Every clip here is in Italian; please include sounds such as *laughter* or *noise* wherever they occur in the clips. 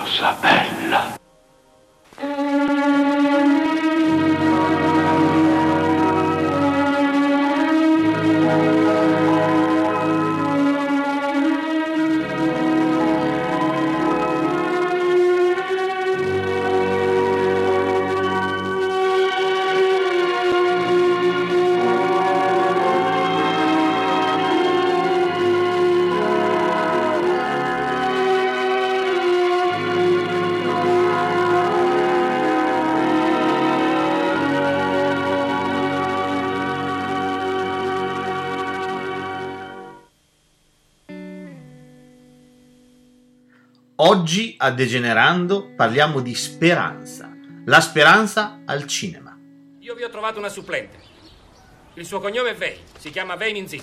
cosa bella. Oggi a Degenerando parliamo di speranza. La speranza al cinema. Io vi ho trovato una supplente. Il suo cognome è Vei, si chiama Vei Minzit.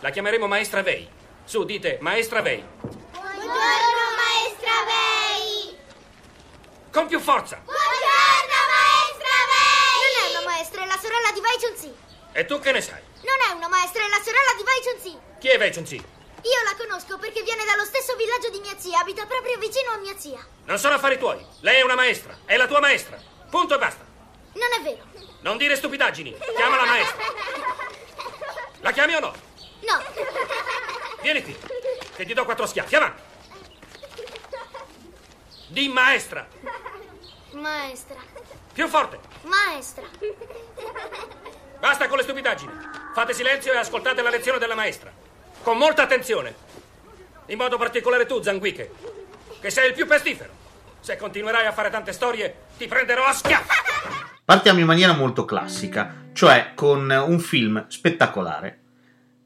La chiameremo Maestra Vei. Su, dite Maestra Vei. Buongiorno, maestra Vei! Con più forza! Buongiorno, maestra Vei! Non è una maestra, è la sorella di Wei Chun-si. E tu che ne sai? Non è una maestra, è la sorella di Wei Chun-si. Chi è Vei Chun-si? Io la conosco perché viene dallo stesso villaggio di mia zia, abita proprio vicino a mia zia. Non sono affari tuoi. Lei è una maestra. È la tua maestra. Punto e basta. Non è vero. Non dire stupidaggini. Chiama la maestra. La chiami o no? No. Vieni qui. Che ti do quattro schiaffi. Avanti. Di maestra. Maestra. Più forte. Maestra. Basta con le stupidaggini. Fate silenzio e ascoltate la lezione della maestra. Con molta attenzione. In modo particolare tu, Zanguiche, che sei il più pestifero. Se continuerai a fare tante storie, ti prenderò a schiaffi. Partiamo in maniera molto classica, cioè con un film spettacolare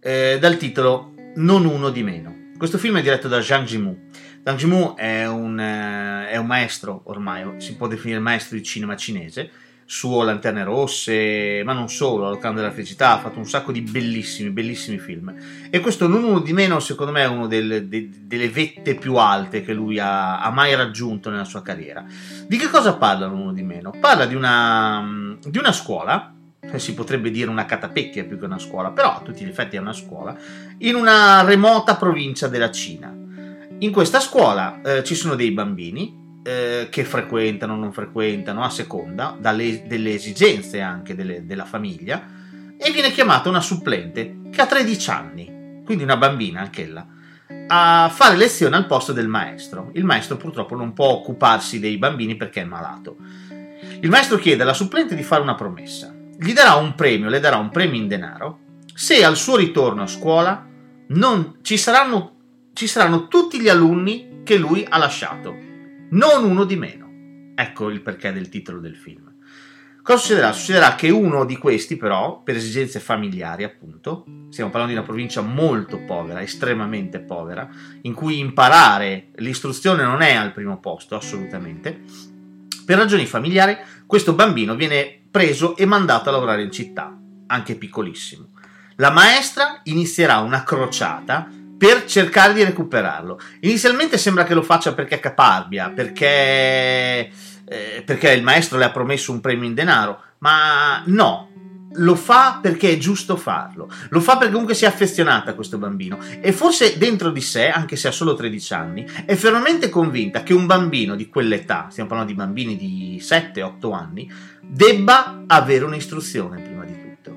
eh, dal titolo Non uno di meno. Questo film è diretto da Zhang Jimu. Zhang Jimu è eh, è un maestro, ormai si può definire maestro di cinema cinese, suo Lanterne Rosse, ma non solo, Locando della Felicità, ha fatto un sacco di bellissimi, bellissimi film. E questo non uno di meno, secondo me, è una delle, de, delle vette più alte che lui ha, ha, mai raggiunto nella sua carriera. Di che cosa parla uno di meno? Parla di una, di una scuola, si potrebbe dire una catapecchia più che una scuola, però a tutti gli effetti è una scuola, in una remota provincia della Cina. In questa scuola eh, ci sono dei bambini eh, che frequentano non frequentano a seconda dalle, delle esigenze anche delle, della famiglia e viene chiamata una supplente che ha 13 anni, quindi una bambina anch'ella, a fare lezione al posto del maestro. Il maestro purtroppo non può occuparsi dei bambini perché è malato. Il maestro chiede alla supplente di fare una promessa. Gli darà un premio, le darà un premio in denaro, se al suo ritorno a scuola non, ci, saranno, ci saranno tutti gli alunni che lui ha lasciato non uno di meno. Ecco il perché del titolo del film. Cosa succederà? Succederà che uno di questi, però, per esigenze familiari, appunto, stiamo parlando di una provincia molto povera, estremamente povera, in cui imparare l'istruzione non è al primo posto, assolutamente. Per ragioni familiari, questo bambino viene preso e mandato a lavorare in città, anche piccolissimo. La maestra inizierà una crociata per cercare di recuperarlo. Inizialmente sembra che lo faccia perché è caparbia, perché, eh, perché il maestro le ha promesso un premio in denaro, ma no, lo fa perché è giusto farlo. Lo fa perché comunque si è affezionata a questo bambino e forse dentro di sé, anche se ha solo 13 anni, è fermamente convinta che un bambino di quell'età, stiamo parlando di bambini di 7-8 anni, debba avere un'istruzione prima di tutto.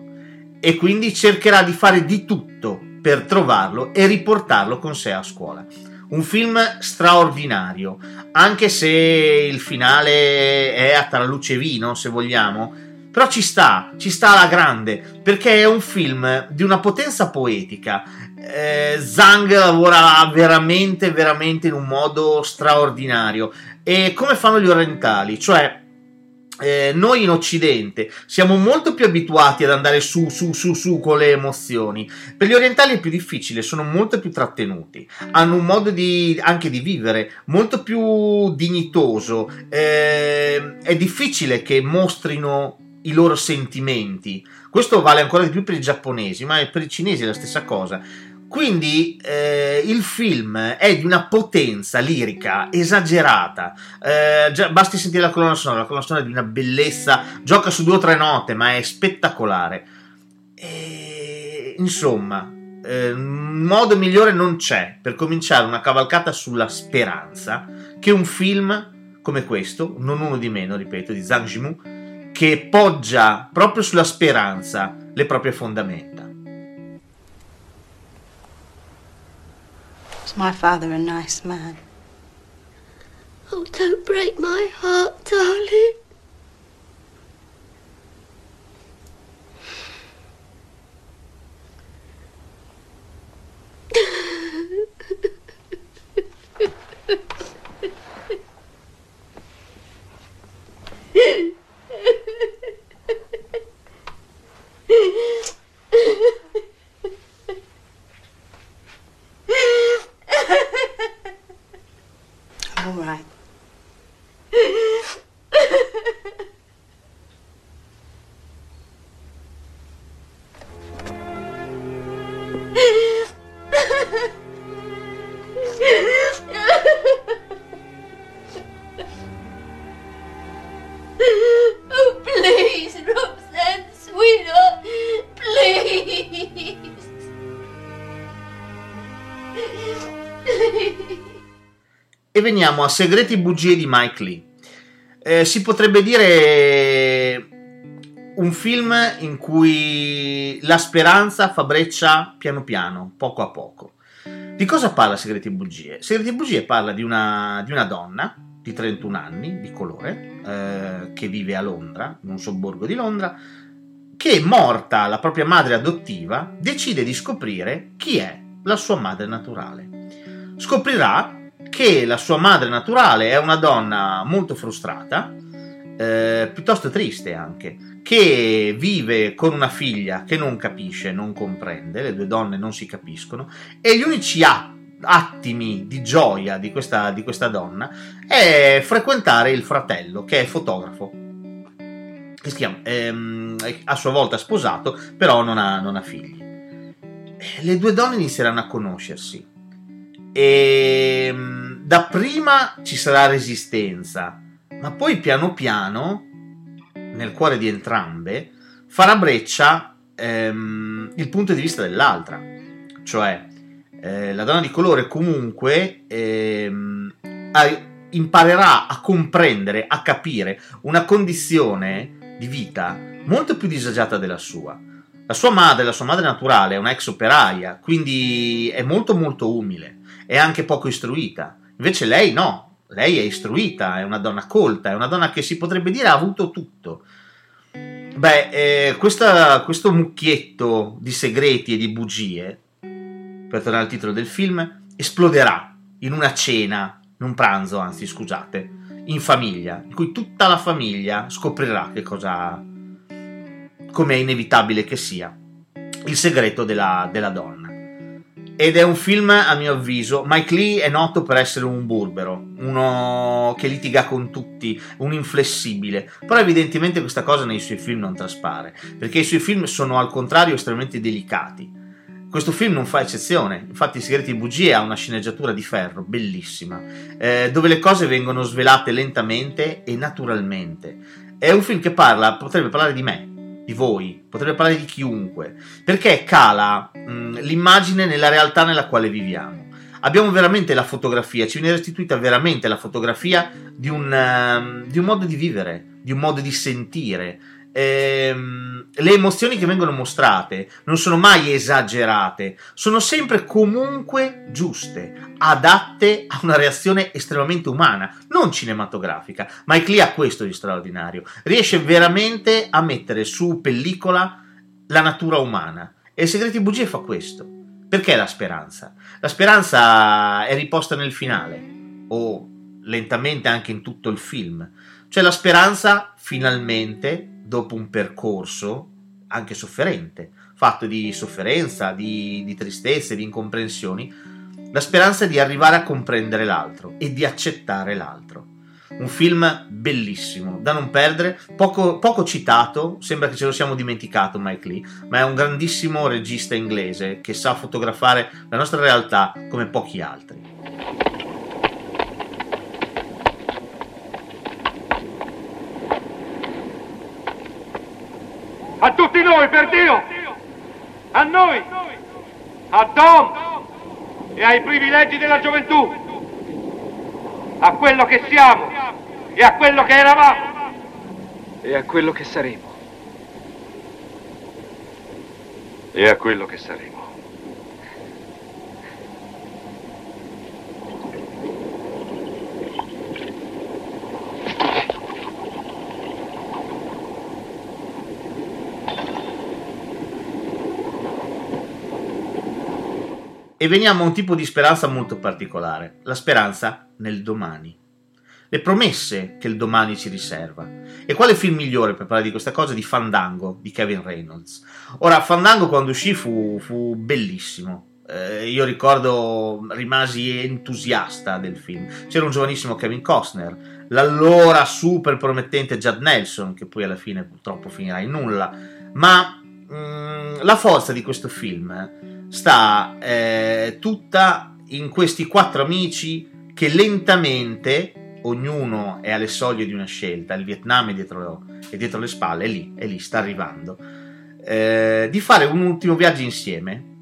E quindi cercherà di fare di tutto per trovarlo e riportarlo con sé a scuola. Un film straordinario, anche se il finale è a traluce vino, se vogliamo, però ci sta, ci sta alla grande, perché è un film di una potenza poetica. Eh, Zhang lavora veramente, veramente in un modo straordinario. E come fanno gli orientali? Cioè, eh, noi in Occidente siamo molto più abituati ad andare su, su, su, su con le emozioni. Per gli orientali è più difficile, sono molto più trattenuti, hanno un modo di, anche di vivere molto più dignitoso. Eh, è difficile che mostrino i loro sentimenti. Questo vale ancora di più per i giapponesi, ma per i cinesi è la stessa cosa. Quindi eh, il film è di una potenza lirica esagerata. Eh, già, basti sentire la colonna sonora, la colonna sonora è di una bellezza, gioca su due o tre note, ma è spettacolare. E, insomma, eh, modo migliore non c'è per cominciare una cavalcata sulla speranza che un film come questo, non uno di meno, ripeto, di Zhang Jimu, che poggia proprio sulla speranza le proprie fondamenta. My father a nice man? Oh, don't break my heart, darling. Veniamo a Segreti bugie di Mike Lee. Eh, si potrebbe dire un film in cui la speranza fa breccia piano piano, poco a poco. Di cosa parla Segreti bugie? Segreti bugie parla di una, di una donna di 31 anni, di colore, eh, che vive a Londra, in un sobborgo di Londra, che, morta la propria madre adottiva, decide di scoprire chi è la sua madre naturale. Scoprirà che la sua madre naturale è una donna molto frustrata, eh, piuttosto triste anche, che vive con una figlia che non capisce, non comprende, le due donne non si capiscono, e gli unici attimi di gioia di questa, di questa donna è frequentare il fratello, che è fotografo, che si chiama, ehm, a sua volta sposato, però non ha, non ha figli. E Le due donne inizieranno a conoscersi e mm, dapprima ci sarà resistenza, ma poi piano piano, nel cuore di entrambe, farà breccia ehm, il punto di vista dell'altra. Cioè, eh, la donna di colore comunque ehm, imparerà a comprendere, a capire una condizione di vita molto più disagiata della sua. La sua madre, la sua madre naturale, è una ex operaia, quindi è molto molto umile, è anche poco istruita. Invece lei no, lei è istruita, è una donna colta, è una donna che si potrebbe dire ha avuto tutto. Beh, eh, questa- questo mucchietto di segreti e di bugie, per tornare al titolo del film, esploderà in una cena, in un pranzo, anzi, scusate, in famiglia, in cui tutta la famiglia scoprirà che cosa, come è inevitabile che sia, il segreto della, della donna. Ed è un film, a mio avviso, Mike Lee è noto per essere un burbero, uno che litiga con tutti, un inflessibile, però evidentemente questa cosa nei suoi film non traspare, perché i suoi film sono al contrario estremamente delicati. Questo film non fa eccezione, infatti Segreti e Bugie ha una sceneggiatura di ferro, bellissima, eh, dove le cose vengono svelate lentamente e naturalmente. È un film che parla, potrebbe parlare di me, di voi, potrebbe parlare di chiunque, perché cala mh, l'immagine nella realtà nella quale viviamo. Abbiamo veramente la fotografia, ci viene restituita veramente la fotografia di un, ehm, di un modo di vivere, di un modo di sentire. Ehm, le emozioni che vengono mostrate non sono mai esagerate, sono sempre comunque giuste, adatte a una reazione estremamente umana, non cinematografica. Mike Lee ha questo di straordinario, riesce veramente a mettere su pellicola la natura umana e il Segreti Bugie fa questo. Perché la speranza? La speranza è riposta nel finale o lentamente anche in tutto il film. Cioè la speranza finalmente, dopo un percorso anche sofferente, fatto di sofferenza, di, di tristezze, di incomprensioni, la speranza di arrivare a comprendere l'altro e di accettare l'altro. Un film bellissimo, da non perdere, poco, poco citato, sembra che ce lo siamo dimenticato Mike Lee, ma è un grandissimo regista inglese che sa fotografare la nostra realtà come pochi altri. A tutti noi, per Dio! A noi! a Dom e ai privilegi della gioventù, a quello che siamo e a quello che eravamo e a quello che saremo. E a quello che saremo. E veniamo a un tipo di speranza molto particolare, la speranza nel domani. Le promesse che il domani ci riserva. E quale film migliore per parlare di questa cosa di Fandango di Kevin Reynolds? Ora, Fandango quando uscì fu, fu bellissimo. Eh, io ricordo, rimasi entusiasta del film. C'era un giovanissimo Kevin Costner, l'allora super promettente Judd Nelson, che poi alla fine purtroppo finirà in nulla. Ma mh, mm, la forza di questo film sta eh, tutta in questi quattro amici che lentamente, ognuno è alle soglie di una scelta, il Vietnam è dietro, è dietro le spalle, è lì, è lì, sta arrivando, eh, di fare un ultimo viaggio insieme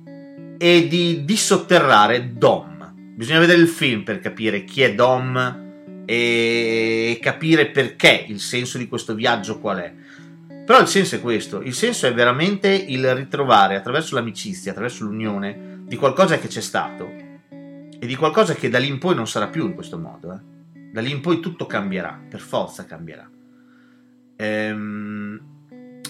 e di dissotterrare Dom. Bisogna vedere il film per capire chi è Dom e capire perché il senso di questo viaggio qual è. Però il senso è questo, il senso è veramente il ritrovare attraverso l'amicizia, attraverso l'unione, di qualcosa che c'è stato e di qualcosa che da lì in poi non sarà più in questo modo. Eh. Da lì in poi tutto cambierà, per forza cambierà. Ehm,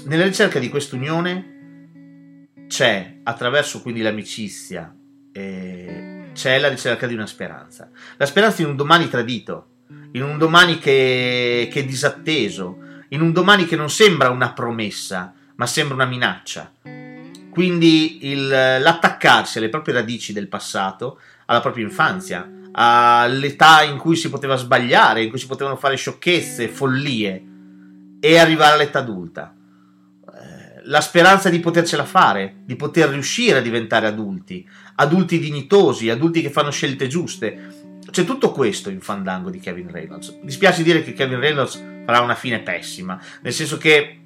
nella ricerca di quest'unione c'è, attraverso quindi l'amicizia, eh, c'è la ricerca di una speranza. La speranza in un domani tradito, in un domani che, che è disatteso, in un domani che non sembra una promessa, ma sembra una minaccia. Quindi il, l'attaccarsi alle proprie radici del passato, alla propria infanzia, all'età in cui si poteva sbagliare, in cui si potevano fare sciocchezze, follie, e arrivare all'età adulta. Eh, la speranza di potercela fare, di poter riuscire a diventare adulti, adulti dignitosi, adulti che fanno scelte giuste. C'è tutto questo in Fandango di Kevin Reynolds. Dispiace dire che Kevin Reynolds farà una fine pessima, nel senso che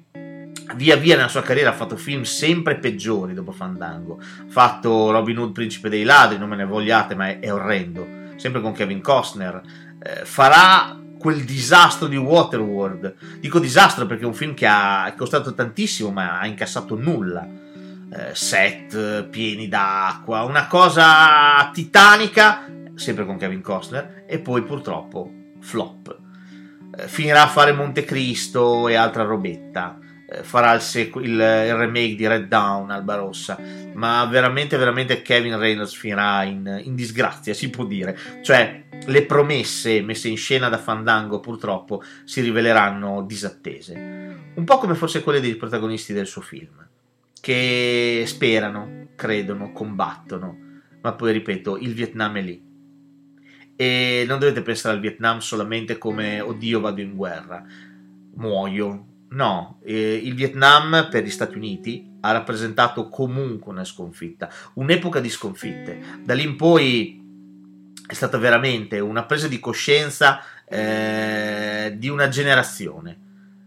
via via nella sua carriera ha fatto film sempre peggiori dopo Fandango. Ha fatto Robin Hood, Principe dei Ladri, non me ne vogliate, ma è, è orrendo. Sempre con Kevin Costner. Eh, farà quel disastro di Waterworld. Dico disastro perché è un film che ha costato tantissimo, ma ha incassato nulla. Eh, set pieni d'acqua, una cosa titanica, sempre con Kevin Costner, e poi purtroppo flop. Eh, finirà a fare Montecristo e altra robetta. Eh, farà il, sequ- il, il, remake di Red Down, Alba Rossa. Ma veramente, veramente Kevin Reynolds finirà in, in disgrazia, si può dire. Cioè, le promesse messe in scena da Fandango purtroppo si riveleranno disattese. Un po' come forse quelle dei protagonisti del suo film, che sperano, credono, combattono, ma poi ripeto, il Vietnam è lì e non dovete pensare al Vietnam solamente come oddio vado in guerra, muoio. No, eh, il Vietnam per gli Stati Uniti ha rappresentato comunque una sconfitta, un'epoca di sconfitte. Da lì in poi è stata veramente una presa di coscienza eh, di una generazione,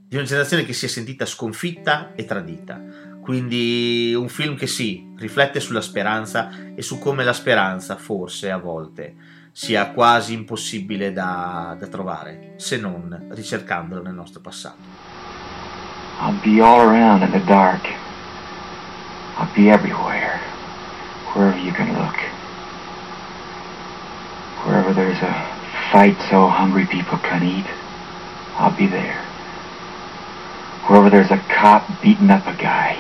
di una generazione che si è sentita sconfitta e tradita. Quindi un film che sì, riflette sulla speranza e su come la speranza forse a volte sia quasi impossibile da, da trovare, se non ricercandolo nel nostro passato. I'll be all around in the dark. I'll be everywhere, wherever you can look. Wherever there's a fight so hungry people can eat, I'll be there. Wherever there's a cop beating up a guy,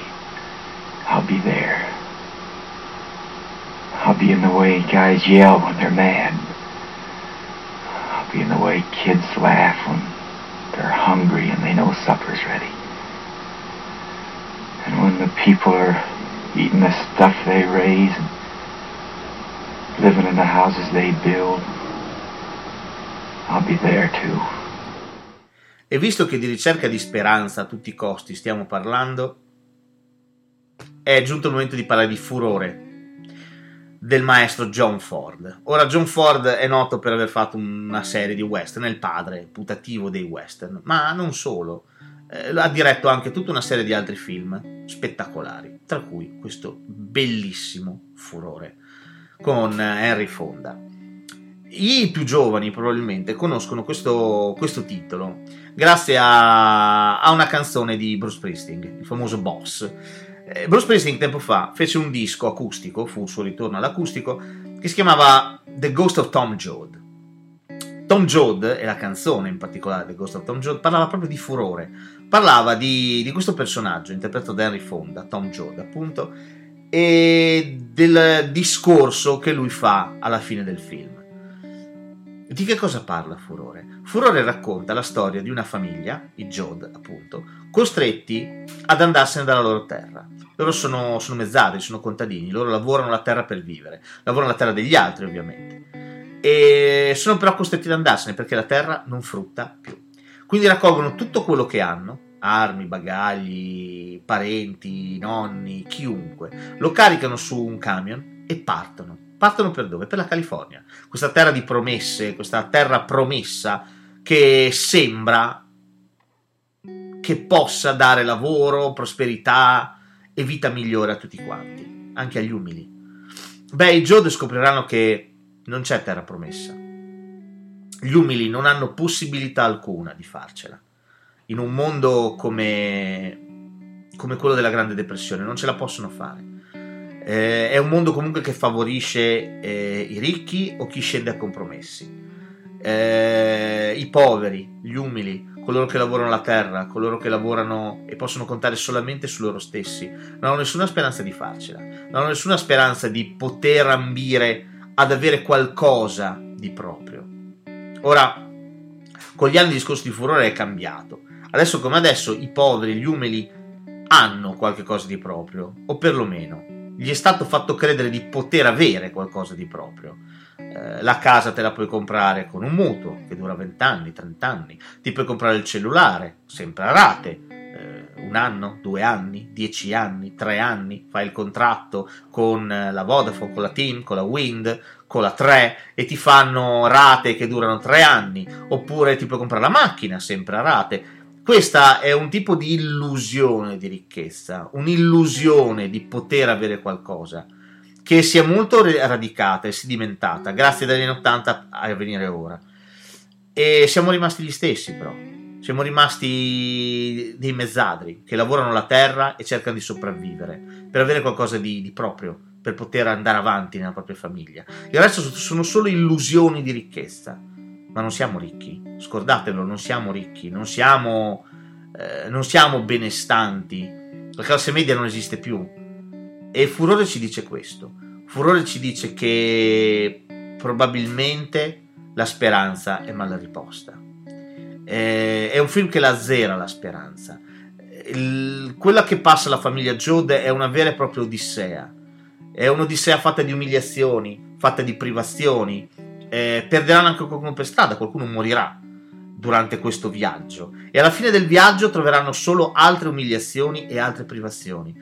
I'll be there. I'll be in the way guys yell when they're mad. I'll be in the way kids laugh when they're hungry and they know supper's ready. And when the people are eating the stuff they raise and living in the houses they build, I'll be there too. E visto che di ricerca di speranza a tutti i costi stiamo parlando, è giunto il momento di parlare di furore del maestro John Ford. Ora John Ford è noto per aver fatto una serie di western, è il padre putativo dei western, ma non solo. eh, ha diretto anche tutta una serie di altri film spettacolari, tra cui questo bellissimo Furore con Henry Fonda. I più giovani probabilmente conoscono questo, questo titolo grazie a, a, una canzone di Bruce Springsteen, il famoso Boss. Eh, Bruce Springsteen tempo fa fece un disco acustico, fu il suo ritorno all'acustico, che si chiamava The Ghost of Tom Joad. Tom Joad, e la canzone in particolare The Ghost of Tom Joad, parlava proprio di furore, parlava di, di questo personaggio interpretato da Henry Fonda, Tom Joad appunto, e del discorso che lui fa alla fine del film. Di che cosa parla Furore? Furore racconta la storia di una famiglia, i Jod appunto, costretti ad andarsene dalla loro terra. Loro sono, sono mezzadri, sono contadini, loro lavorano la terra per vivere, lavorano la terra degli altri ovviamente, e sono però costretti ad andarsene perché la terra non frutta più. Quindi raccolgono tutto quello che hanno, armi, bagagli, parenti, nonni, chiunque, lo caricano su un camion e partono. Partono per dove? Per la California. Questa terra di promesse, questa terra promessa che sembra che possa dare lavoro, prosperità e vita migliore a tutti quanti, anche agli umili. Beh, i Jode scopriranno che non c'è terra promessa. Gli umili non hanno possibilità alcuna di farcela in un mondo come, come quello della Grande Depressione, non ce la possono fare. Eh, è un mondo comunque che favorisce eh, i ricchi o chi scende a compromessi. Eh, I poveri, gli umili, coloro che lavorano la terra, coloro che lavorano e possono contare solamente su loro stessi, non hanno nessuna speranza di farcela, non hanno nessuna speranza di poter ambire ad avere qualcosa di proprio. Ora, con gli anni il discorso di furore è cambiato. Adesso come adesso i poveri, gli umili hanno qualche cosa di proprio, o perlomeno gli è stato fatto credere di poter avere qualcosa di proprio. Eh, la casa te la puoi comprare con un mutuo che dura 20 anni, 30 anni, ti puoi comprare il cellulare, sempre a rate, eh, un anno, due anni, dieci anni, tre anni, fai il contratto con eh, la Vodafone, con la Team, con la Wind, con la 3 e ti fanno rate che durano tre anni, oppure ti puoi comprare la macchina sempre a rate. Questa è un tipo di illusione di ricchezza, un'illusione di poter avere qualcosa che si è molto radicata e sedimentata grazie dagli anni 80 a venire ora. E siamo rimasti gli stessi, però. Siamo rimasti dei mezzadri che lavorano la terra e cercano di sopravvivere per avere qualcosa di, di proprio, per poter andare avanti nella propria famiglia. Il resto sono solo illusioni di ricchezza ma non siamo ricchi, scordatelo, non siamo ricchi, non siamo, eh, non siamo benestanti, la classe media non esiste più. E Furore ci dice questo, Furore ci dice che probabilmente la speranza è mal riposta. Eh, è un film che la zera la speranza. Quella che passa la famiglia Jode è una vera e propria odissea. È un'odissea fatta di umiliazioni, fatta di privazioni, eh, perderanno anche qualcuno per strada, qualcuno morirà durante questo viaggio e alla fine del viaggio troveranno solo altre umiliazioni e altre privazioni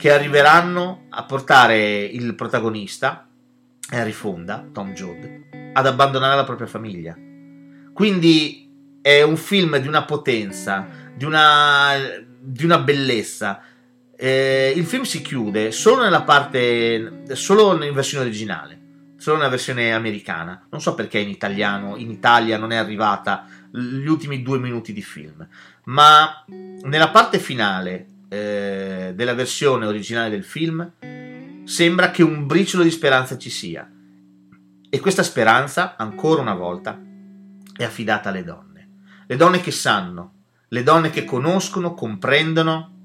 che arriveranno a portare il protagonista, Henry Fonda, Tom Judd, ad abbandonare la propria famiglia. Quindi è un film di una potenza, di una, di una bellezza. Eh, il film si chiude solo nella parte, solo in versione originale solo nella versione americana. Non so perché in italiano, in Italia non è arrivata gli ultimi due minuti di film, ma nella parte finale eh, della versione originale del film sembra che un briciolo di speranza ci sia. E questa speranza, ancora una volta, è affidata alle donne. Le donne che sanno, le donne che conoscono, comprendono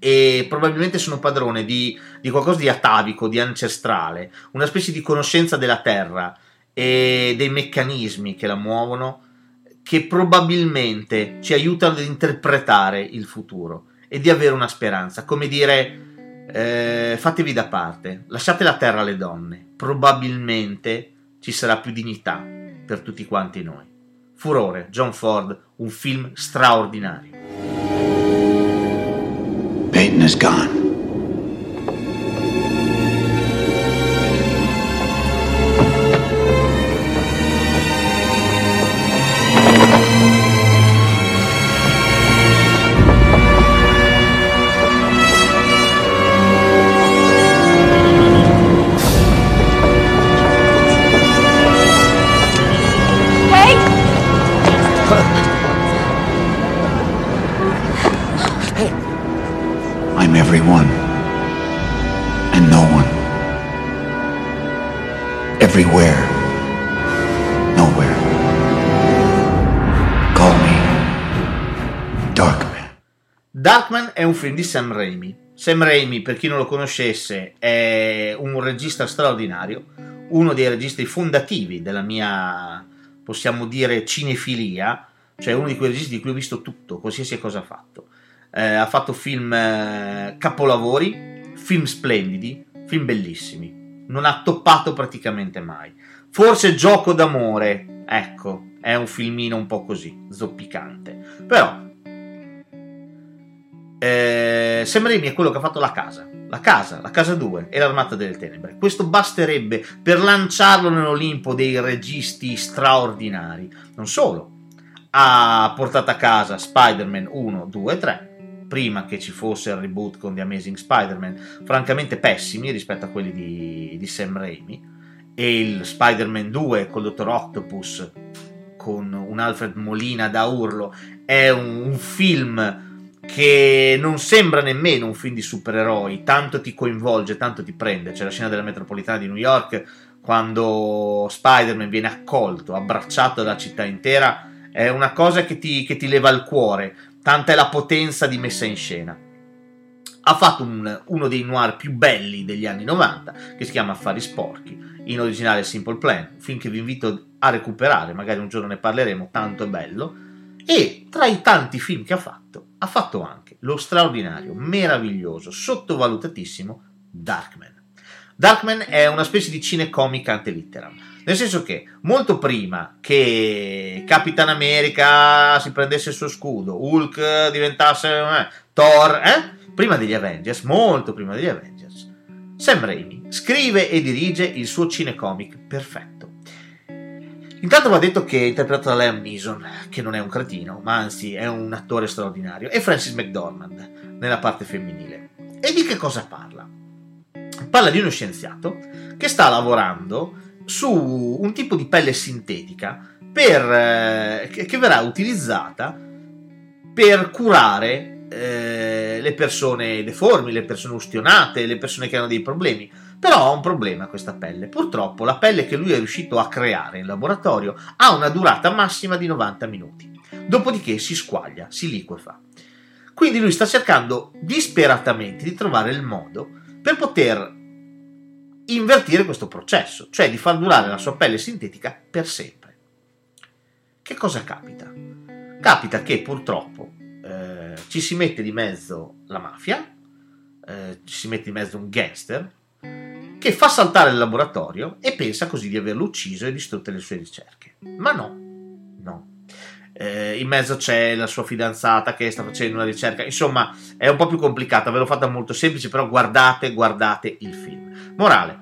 e probabilmente sono padrone di, di, qualcosa di atavico, di ancestrale, una specie di conoscenza della terra e dei meccanismi che la muovono che probabilmente ci aiutano ad interpretare il futuro e di avere una speranza, come dire eh, fatevi da parte, lasciate la terra alle donne, probabilmente ci sarà più dignità per tutti quanti noi. Furore, John Ford, un film straordinario. Peyton is gone. Film di Sam Raimi. Sam Raimi, per chi non lo conoscesse, è un regista straordinario, uno dei registi fondativi della mia, possiamo dire, cinefilia, cioè uno di quei registi di cui ho visto tutto, qualsiasi cosa ha fatto. Eh, ha fatto film eh, capolavori, film splendidi, film bellissimi. Non ha toppato praticamente mai. Forse Gioco d'amore, ecco, è un filmino un po' così, zoppicante. Però eh, Raimi è quello che ha fatto la casa, la casa, la casa 2 e l'armata delle tenebre. Questo basterebbe per lanciarlo nell'Olimpo dei registi straordinari. Non solo, ha portato a casa Spider-Man 1, 2 3 prima che ci fosse il reboot con The Amazing Spider-Man, francamente pessimi rispetto a quelli di, di Sam Raimi, e il Spider-Man 2 col Dottor Octopus con un Alfred Molina da urlo è un, un film che non sembra nemmeno un film di supereroi, tanto ti coinvolge, tanto ti prende. C'è la scena della metropolitana di New York quando Spider-Man viene accolto, abbracciato dalla città intera, è una cosa che ti, che ti leva il cuore, tanta è la potenza di messa in scena. Ha fatto un, uno dei noir più belli degli anni 90, che si chiama Affari Sporchi, in originale Simple Plan, film che vi invito a recuperare, magari un giorno ne parleremo, tanto è bello e tra i tanti film che ha fatto, ha fatto anche lo straordinario, meraviglioso, sottovalutatissimo Darkman. Darkman è una specie di cinecomic ante litteram, nel senso che molto prima che Capitan America si prendesse il suo scudo, Hulk diventasse eh, Thor, eh? prima degli Avengers, molto prima degli Avengers, Sam Raimi scrive e dirige il suo cinecomic perfetto Intanto va detto che è interpretato da Liam Neeson, che non è un cretino, ma anzi è un attore straordinario, e Francis McDormand nella parte femminile. E di che cosa parla? Parla di uno scienziato che sta lavorando su un tipo di pelle sintetica per, eh, che, verrà utilizzata per curare eh, le persone deformi, le persone ustionate, le persone che hanno dei problemi però ha un problema questa pelle. Purtroppo la pelle che lui è riuscito a creare in laboratorio ha una durata massima di 90 minuti. Dopodiché si squaglia, si liquefa. Quindi lui sta cercando disperatamente di trovare il modo per poter invertire questo processo, cioè di far durare la sua pelle sintetica per sempre. Che cosa capita? Capita che purtroppo eh, ci si mette di mezzo la mafia, eh, ci si mette di mezzo un gangster, che fa saltare il laboratorio e pensa così di averlo ucciso e distrutte le sue ricerche. Ma no, no. Eh, in mezzo c'è la sua fidanzata che sta facendo una ricerca, insomma è un po' più complicata, ve l'ho fatta molto semplice, però guardate, guardate il film. Morale,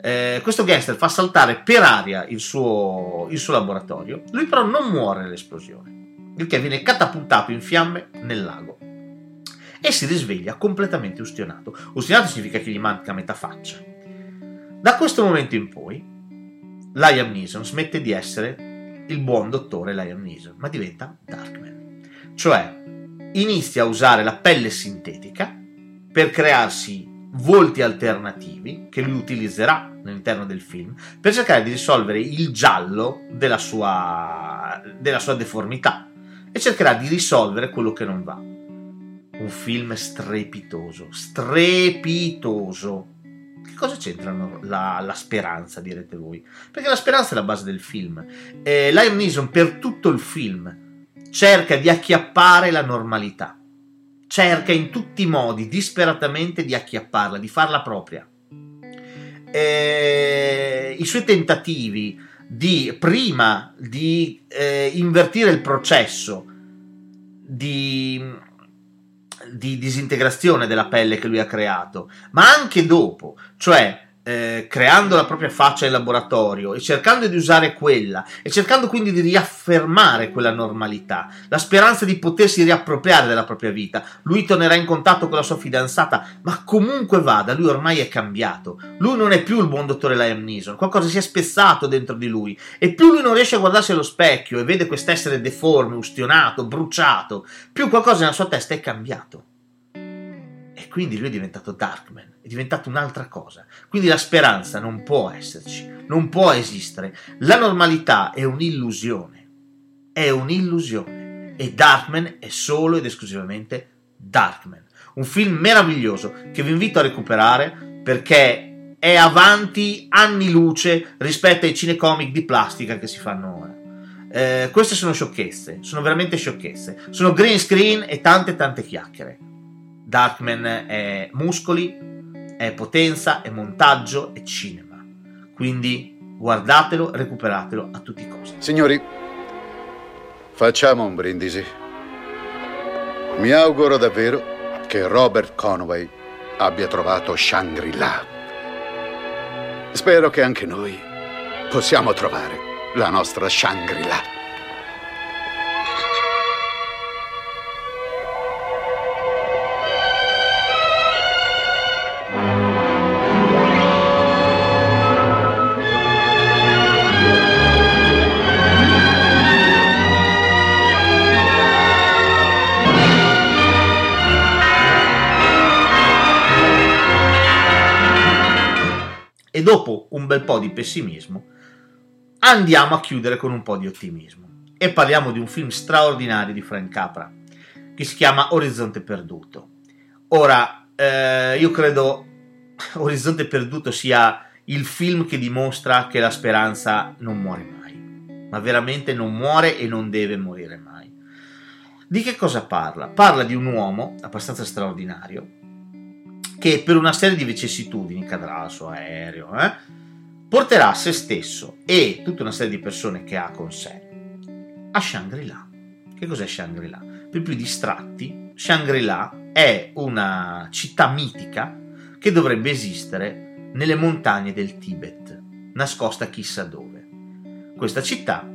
eh, questo gangster fa saltare per aria il suo, il suo laboratorio, lui però non muore nell'esplosione, il che viene catapultato in fiamme nel lago e si risveglia completamente ustionato. Ustionato significa che gli manca metà faccia. Da questo momento in poi, Liam Neeson smette di essere il buon dottore Liam Neeson, ma diventa Darkman. Cioè, inizia a usare la pelle sintetica per crearsi volti alternativi che lui utilizzerà all'interno del film per cercare di risolvere il giallo della sua, della sua deformità e cercherà di risolvere quello che non va. Un film strepitoso, strepitoso cosa c'entra la, la, speranza, direte voi? Perché la speranza è la base del film. Eh, Liam Neeson per tutto il film cerca di acchiappare la normalità. Cerca in tutti i modi, disperatamente, di acchiapparla, di farla propria. Eh, I suoi tentativi di, prima di eh, invertire il processo, di di disintegrazione della pelle che lui ha creato, ma anche dopo, cioè eh, creando la propria faccia in laboratorio e cercando di usare quella e cercando quindi di riaffermare quella normalità, la speranza di potersi riappropriare della propria vita. Lui tornerà in contatto con la sua fidanzata, ma comunque vada, lui ormai è cambiato. Lui non è più il buon dottore Liam Neeson, qualcosa si è spezzato dentro di lui e più lui non riesce a guardarsi allo specchio e vede quest'essere deforme, ustionato, bruciato, più qualcosa nella sua testa è cambiato quindi lui è diventato Darkman, è diventato un'altra cosa. Quindi la speranza non può esserci, non può esistere. La normalità è un'illusione, è un'illusione. E Darkman è solo ed esclusivamente Darkman. Un film meraviglioso che vi invito a recuperare perché è avanti anni luce rispetto ai cinecomic di plastica che si fanno ora. Eh, queste sono sciocchezze, sono veramente sciocchezze. Sono green screen e tante tante chiacchiere. Darkman è muscoli, è potenza, è montaggio, è cinema. Quindi guardatelo, recuperatelo a tutti i costi. Signori, facciamo un brindisi. Mi auguro davvero che Robert Conway abbia trovato Shangri-La. Spero che anche noi possiamo trovare la nostra Shangri-La. Bel po' di pessimismo, andiamo a chiudere con un po' di ottimismo. E parliamo di un film straordinario di Frank Capra, che si chiama Orizzonte Perduto. Ora, eh, io credo *laughs* Orizzonte Perduto sia il film che dimostra che la speranza non muore mai, ma veramente non muore e non deve morire mai. Di che cosa parla? Parla di un uomo abbastanza straordinario che per una serie di vicissitudini cadrà al suo aereo, eh, porterà se stesso e tutta una serie di persone che ha con sé a Shangri-La. Che cos'è Shangri-La? Per più distratti, Shangri-La è una città mitica che dovrebbe esistere nelle montagne del Tibet, nascosta chissà dove. Questa città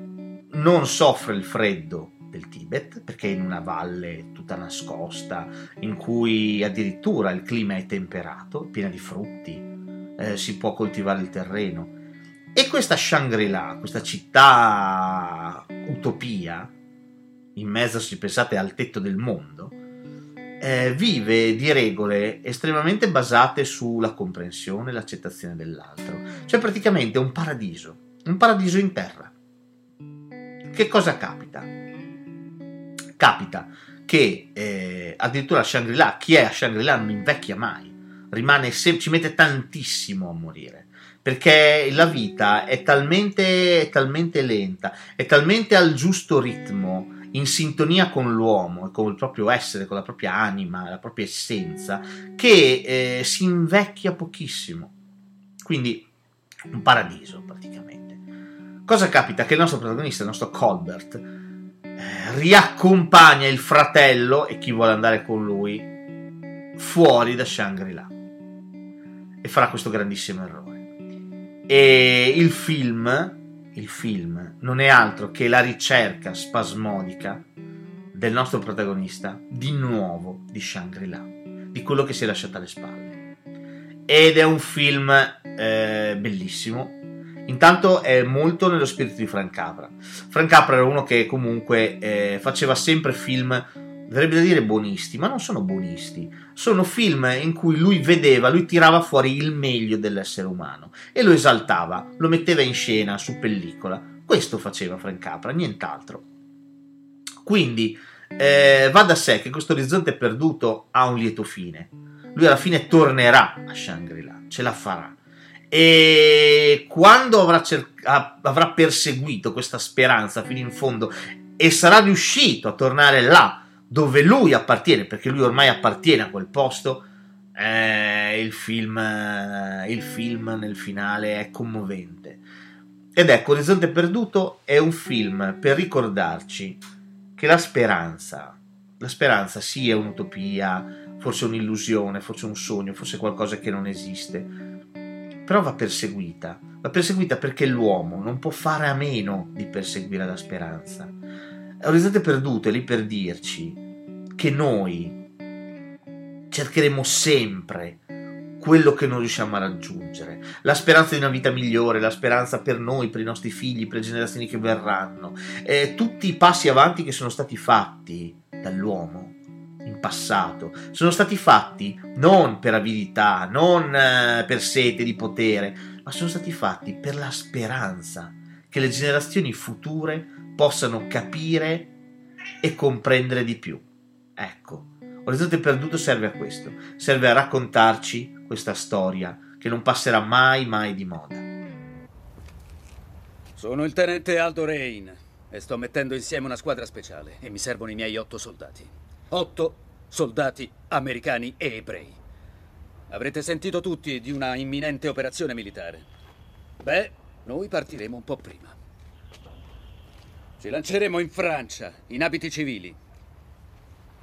non soffre il freddo del Tibet, perché è in una valle tutta nascosta, in cui addirittura il clima è temperato, piena di frutti, eh, si può coltivare il terreno. E questa Shangri-La, questa città utopia, in mezzo, se pensate, al tetto del mondo, eh, vive di regole estremamente basate sulla comprensione e l'accettazione dell'altro. Cioè praticamente un paradiso, un paradiso in terra. Che cosa capita? capita che eh, addirittura Shangri-La, chi è a Shangri-La non invecchia mai, rimane sempre, ci mette tantissimo a morire, perché la vita è talmente, è talmente lenta, è talmente al giusto ritmo, in sintonia con l'uomo e con il proprio essere, con la propria anima, la propria essenza, che eh, si invecchia pochissimo. Quindi un paradiso praticamente. Cosa capita? Che il nostro protagonista, il nostro Colbert, riaccompagna il fratello e chi vuole andare con lui fuori da Shangri-La e farà questo grandissimo errore. E il film, il film non è altro che la ricerca spasmodica del nostro protagonista di nuovo di Shangri-La, di quello che si è lasciato alle spalle. Ed è un film eh, bellissimo, Intanto è molto nello spirito di Frank Capra. Frank Capra era uno che comunque eh, faceva sempre film, verrebbe da dire buonisti, ma non sono buonisti, sono film in cui lui vedeva, lui tirava fuori il meglio dell'essere umano e lo esaltava, lo metteva in scena su pellicola. Questo faceva Frank Capra, nient'altro. Quindi eh, va da sé che questo orizzonte perduto ha un lieto fine. Lui alla fine tornerà a Shangri-La, ce la farà e quando avrà, cer- avrà perseguito questa speranza fino in fondo e sarà riuscito a tornare là dove lui appartiene, perché lui ormai appartiene a quel posto, eh, il, film, il film nel finale è commovente. Ed ecco, Orizzonte Perduto è un film per ricordarci che la speranza, la speranza sia un'utopia, forse un'illusione, forse un sogno, forse qualcosa che non esiste, però va perseguita. Va perseguita perché l'uomo non può fare a meno di perseguire la speranza. Orizzonte perduto è lì per dirci che noi cercheremo sempre quello che non riusciamo a raggiungere, la speranza di una vita migliore, la speranza per noi, per i nostri figli, per le generazioni che verranno, eh, tutti i passi avanti che sono stati fatti dall'uomo in passato, sono stati fatti non per avidità, non eh, per sete di potere, ma sono stati fatti per la speranza che le generazioni future possano capire e comprendere di più. Ecco, Orizzonte Perduto serve a questo, serve a raccontarci questa storia che non passerà mai mai di moda. Sono il tenente Aldo Rain e sto mettendo insieme una squadra speciale e mi servono i miei otto soldati. Otto soldati americani e ebrei. Avrete sentito tutti di una imminente operazione militare. Beh, noi partiremo un po' prima. Ci lanceremo in Francia, in abiti civili.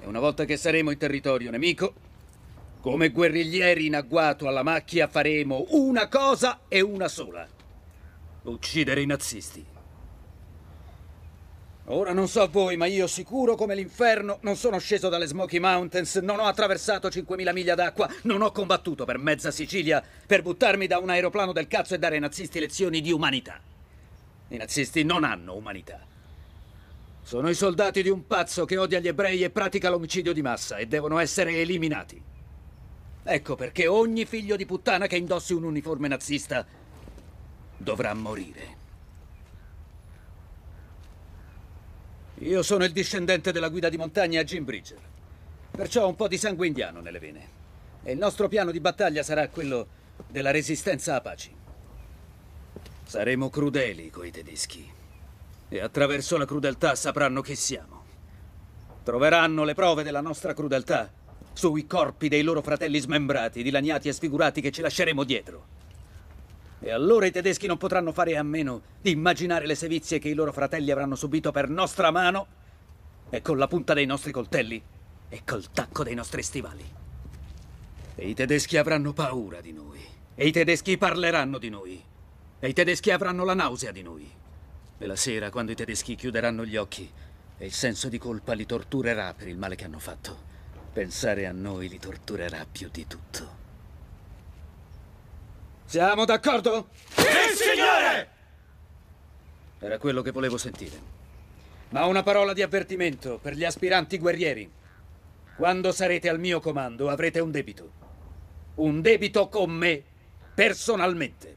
E una volta che saremo in territorio nemico, come guerriglieri in agguato alla macchia faremo una cosa e una sola. Uccidere i nazisti. Ora non so voi, ma io sicuro come l'inferno non sono sceso dalle Smoky Mountains, non ho attraversato 5.000 miglia d'acqua, non ho combattuto per mezza Sicilia per buttarmi da un aeroplano del cazzo e dare ai nazisti lezioni di umanità. I nazisti non hanno umanità. Sono i soldati di un pazzo che odia gli ebrei e pratica l'omicidio di massa e devono essere eliminati. Ecco perché ogni figlio di puttana che indossi un uniforme nazista dovrà morire. Io sono il discendente della guida di montagna Jim Bridger, perciò ho un po' di sangue indiano nelle vene. E il nostro piano di battaglia sarà quello della resistenza Apache. Saremo crudeli coi tedeschi e attraverso la crudeltà sapranno chi siamo. Troveranno le prove della nostra crudeltà sui corpi dei loro fratelli smembrati, dilaniati e sfigurati che ci lasceremo dietro. E allora i tedeschi non potranno fare a meno di immaginare le sevizie che i loro fratelli avranno subito per nostra mano e con la punta dei nostri coltelli e col tacco dei nostri stivali. E i tedeschi avranno paura di noi. E i tedeschi parleranno di noi. E i tedeschi avranno la nausea di noi. E la sera, quando i tedeschi chiuderanno gli occhi e il senso di colpa li torturerà per il male che hanno fatto, pensare a noi li torturerà più di tutto. Siamo d'accordo? Sì, signore! Era quello che volevo sentire. Ma una parola di avvertimento per gli aspiranti guerrieri. Quando sarete al mio comando avrete un debito. Un debito con me, personalmente.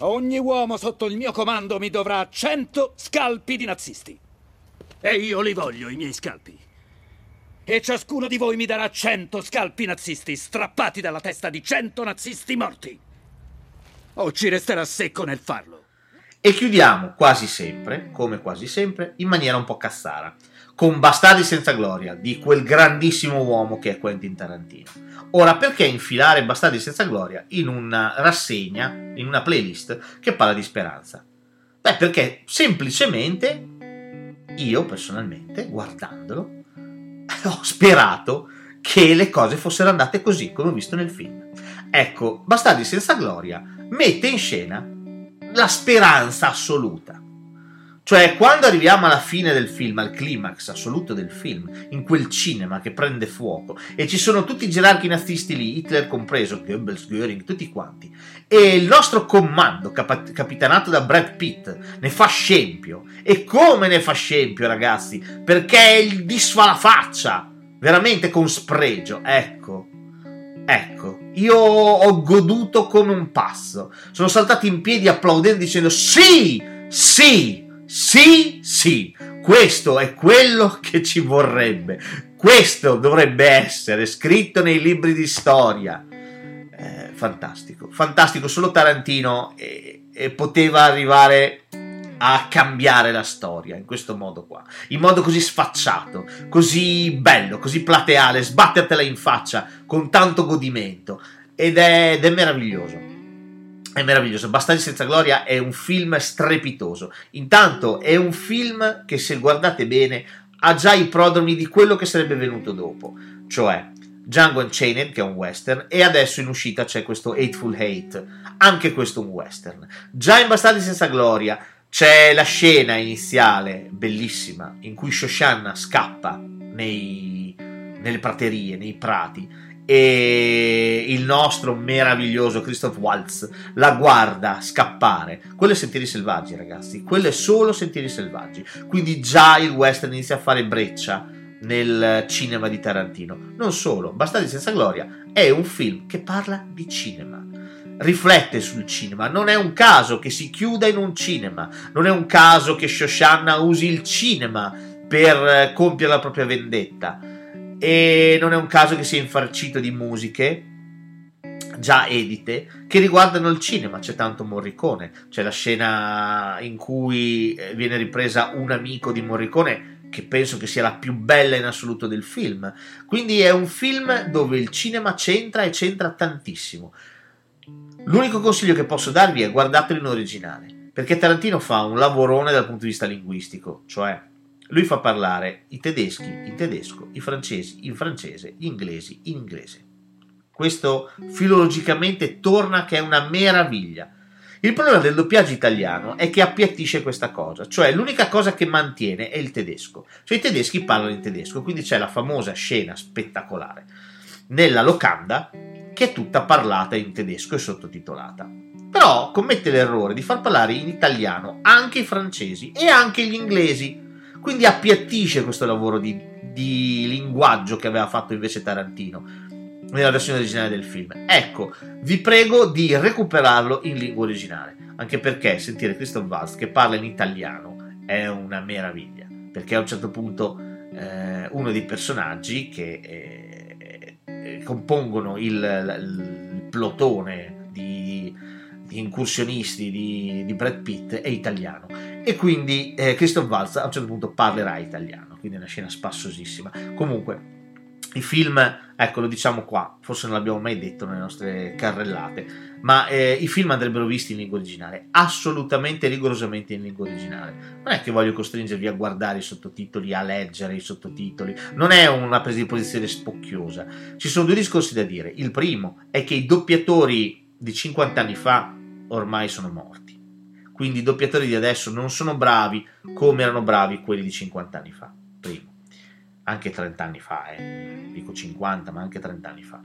Ogni uomo sotto il mio comando mi dovrà 100 scalpi di nazisti. E io li voglio, i miei scalpi. E ciascuno di voi mi darà 100 scalpi nazisti strappati dalla testa di 100 nazisti morti. O ci resterà secco nel farlo. E chiudiamo quasi sempre, come quasi sempre, in maniera un po' cassara, con Bastardi senza gloria di quel grandissimo uomo che è Quentin Tarantino. Ora, perché infilare Bastardi senza gloria in una rassegna, in una playlist che parla di speranza? Beh, perché semplicemente io personalmente, guardandolo, ho sperato che le cose fossero andate così come ho visto nel film. Ecco, Bastardi senza gloria mette in scena la speranza assoluta. Cioè, quando arriviamo alla fine del film, al climax assoluto del film, in quel cinema che prende fuoco, e ci sono tutti i gerarchi nazisti lì, Hitler compreso, Goebbels, Göring, tutti quanti, e il nostro comando, cap- capitanato da Brad Pitt, ne fa scempio. E come ne fa scempio, ragazzi? Perché disfa la faccia, veramente con spregio. Ecco, ecco, io ho goduto come un passo. Sono saltati in piedi applaudendo dicendo sì, sì, sì, sì, questo è quello che ci vorrebbe. Questo dovrebbe essere scritto nei libri di storia. Eh, fantastico, fantastico. Solo Tarantino eh, eh, poteva arrivare a cambiare la storia in questo modo qua, in modo così sfacciato, così bello, così plateale, sbattertela in faccia con tanto godimento ed è, ed è meraviglioso. È meraviglioso. Bastardi senza gloria è un film strepitoso. Intanto è un film che se guardate bene ha già i prodromi di quello che sarebbe venuto dopo, cioè Django Unchained che è un western e adesso in uscita c'è questo Hateful Hate, anche questo un western. Già in Bastardi senza gloria c'è la scena iniziale bellissima in cui Shoshanna scappa nei, nelle praterie, nei prati e il nostro meraviglioso Christoph Waltz la guarda scappare. Quello è Sentieri Selvaggi, ragazzi. Quello è solo Sentieri Selvaggi. Quindi già il western inizia a fare breccia nel cinema di Tarantino. Non solo, Bastardi senza gloria è un film che parla di cinema. Riflette sul cinema, non è un caso che si chiuda in un cinema, non è un caso che Shoshanna usi il cinema per compiere la propria vendetta e non è un caso che sia infarcito di musiche già edite che riguardano il cinema. C'è tanto Morricone, c'è la scena in cui eh, viene ripresa un amico di Morricone che penso che sia la più bella in assoluto del film. Quindi è un film dove il cinema c'entra e c'entra tantissimo. L'unico consiglio che posso darvi è guardatelo in originale, perché Tarantino fa un lavorone dal punto di vista linguistico, cioè lui fa parlare i tedeschi in tedesco, i francesi in francese, gli inglesi in inglese. Questo filologicamente torna che è una meraviglia. Il problema del doppiaggio italiano è che appiattisce questa cosa, cioè l'unica cosa che mantiene è il tedesco. Cioè i tedeschi parlano in tedesco, quindi c'è la famosa scena spettacolare nella locanda che è tutta parlata in tedesco e sottotitolata. Però commette l'errore di far parlare in italiano anche i francesi e anche gli inglesi. Quindi appiattisce questo lavoro di, di linguaggio che aveva fatto invece Tarantino nella versione originale del film. Ecco, vi prego di recuperarlo in lingua originale, anche perché sentire Christoph Waltz che parla in italiano è una meraviglia, perché a un certo punto eh, uno dei personaggi che eh, eh, compongono il, il plotone di, di incursionisti di, di, Brad Pitt è italiano e quindi eh, Christoph Waltz a un certo punto parlerà italiano, quindi è una scena spassosissima. Comunque i film, ecco lo diciamo qua, forse non l'abbiamo mai detto nelle nostre carrellate, ma eh, i film andrebbero visti in lingua originale, assolutamente rigorosamente in lingua originale. Non è che voglio costringervi a guardare i sottotitoli, a leggere i sottotitoli, non è una presa di posizione spocchiosa. Ci sono due discorsi da dire. Il primo è che i doppiatori di 50 anni fa ormai sono morti. Quindi i doppiatori di adesso non sono bravi come erano bravi quelli di 50 anni fa. Primo anche 30 anni fa, eh. dico 50, ma anche 30 anni fa.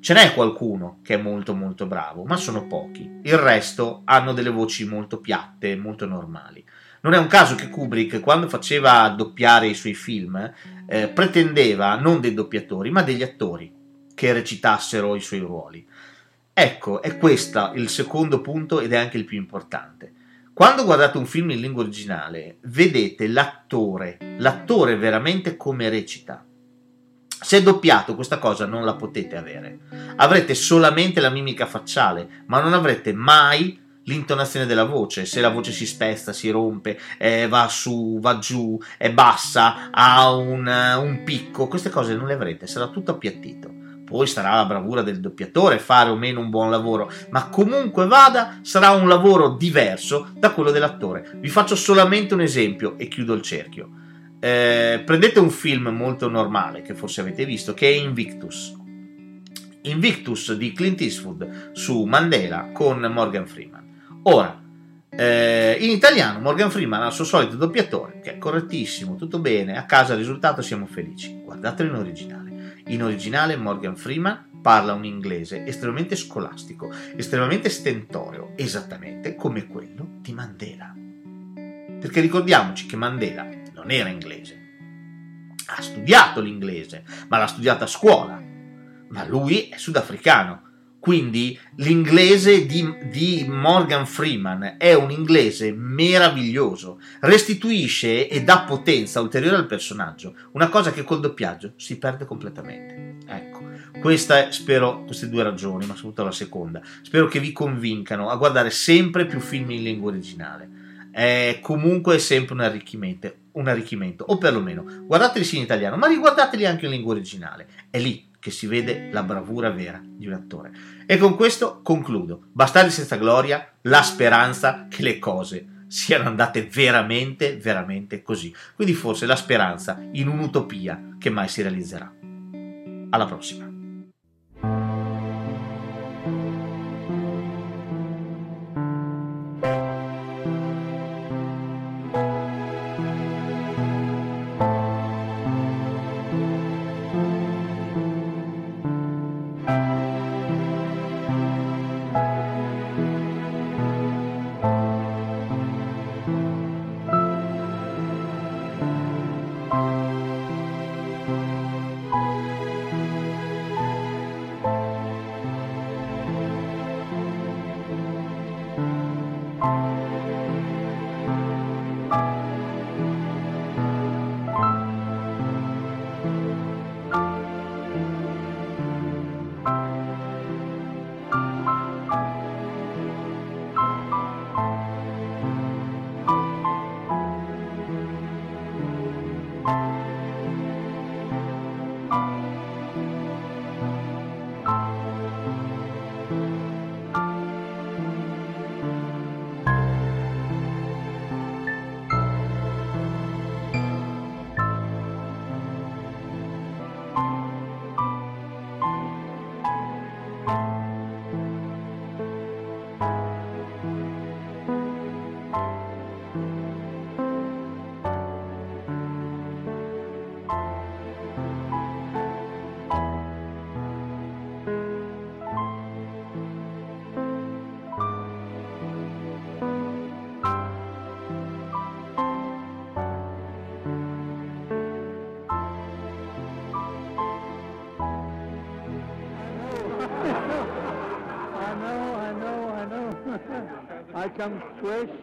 Ce n'è qualcuno che è molto molto bravo, ma sono pochi. Il resto hanno delle voci molto piatte, molto normali. Non è un caso che Kubrick, quando faceva doppiare i suoi film, eh, pretendeva non dei doppiatori, ma degli attori che recitassero i suoi ruoli. Ecco, è questo il secondo punto ed è anche il più importante. Quando guardate un film in lingua originale, vedete l'attore, l'attore veramente come recita. Se è doppiato, questa cosa non la potete avere. Avrete solamente la mimica facciale, ma non avrete mai l'intonazione della voce. Se la voce si spezza, si rompe, eh, va su, va giù, è bassa, ha un, un picco, queste cose non le avrete, sarà tutto appiattito poi sarà la bravura del doppiatore fare o meno un buon lavoro, ma comunque vada sarà un lavoro diverso da quello dell'attore. Vi faccio solamente un esempio e chiudo il cerchio. Eh, prendete un film molto normale che forse avete visto, che è Invictus. Invictus di Clint Eastwood su Mandela con Morgan Freeman. Ora, eh, in italiano Morgan Freeman ha il suo solito doppiatore, che è correttissimo, tutto bene, a casa risultato siamo felici. Guardatelo in originale. In originale Morgan Freeman parla un inglese estremamente scolastico, estremamente stentoreo, esattamente come quello di Mandela. Perché ricordiamoci che Mandela non era inglese. Ha studiato l'inglese, ma l'ha studiata a scuola. Ma lui è sudafricano quindi l'inglese di, di, Morgan Freeman è un inglese meraviglioso, restituisce e dà potenza ulteriore al personaggio, una cosa che col doppiaggio si perde completamente. Ecco, questa spero, queste due ragioni, ma soprattutto la seconda, spero che vi convincano a guardare sempre più film in lingua originale. È comunque sempre un arricchimento, un arricchimento, o perlomeno guardateli in italiano, ma riguardateli anche in lingua originale. È lì che si vede la bravura vera di un attore. E con questo concludo. Bastardi senza gloria, la speranza che le cose siano andate veramente, veramente così. Quindi forse la speranza in un'utopia che mai si realizzerà. Alla prossima. I come swish.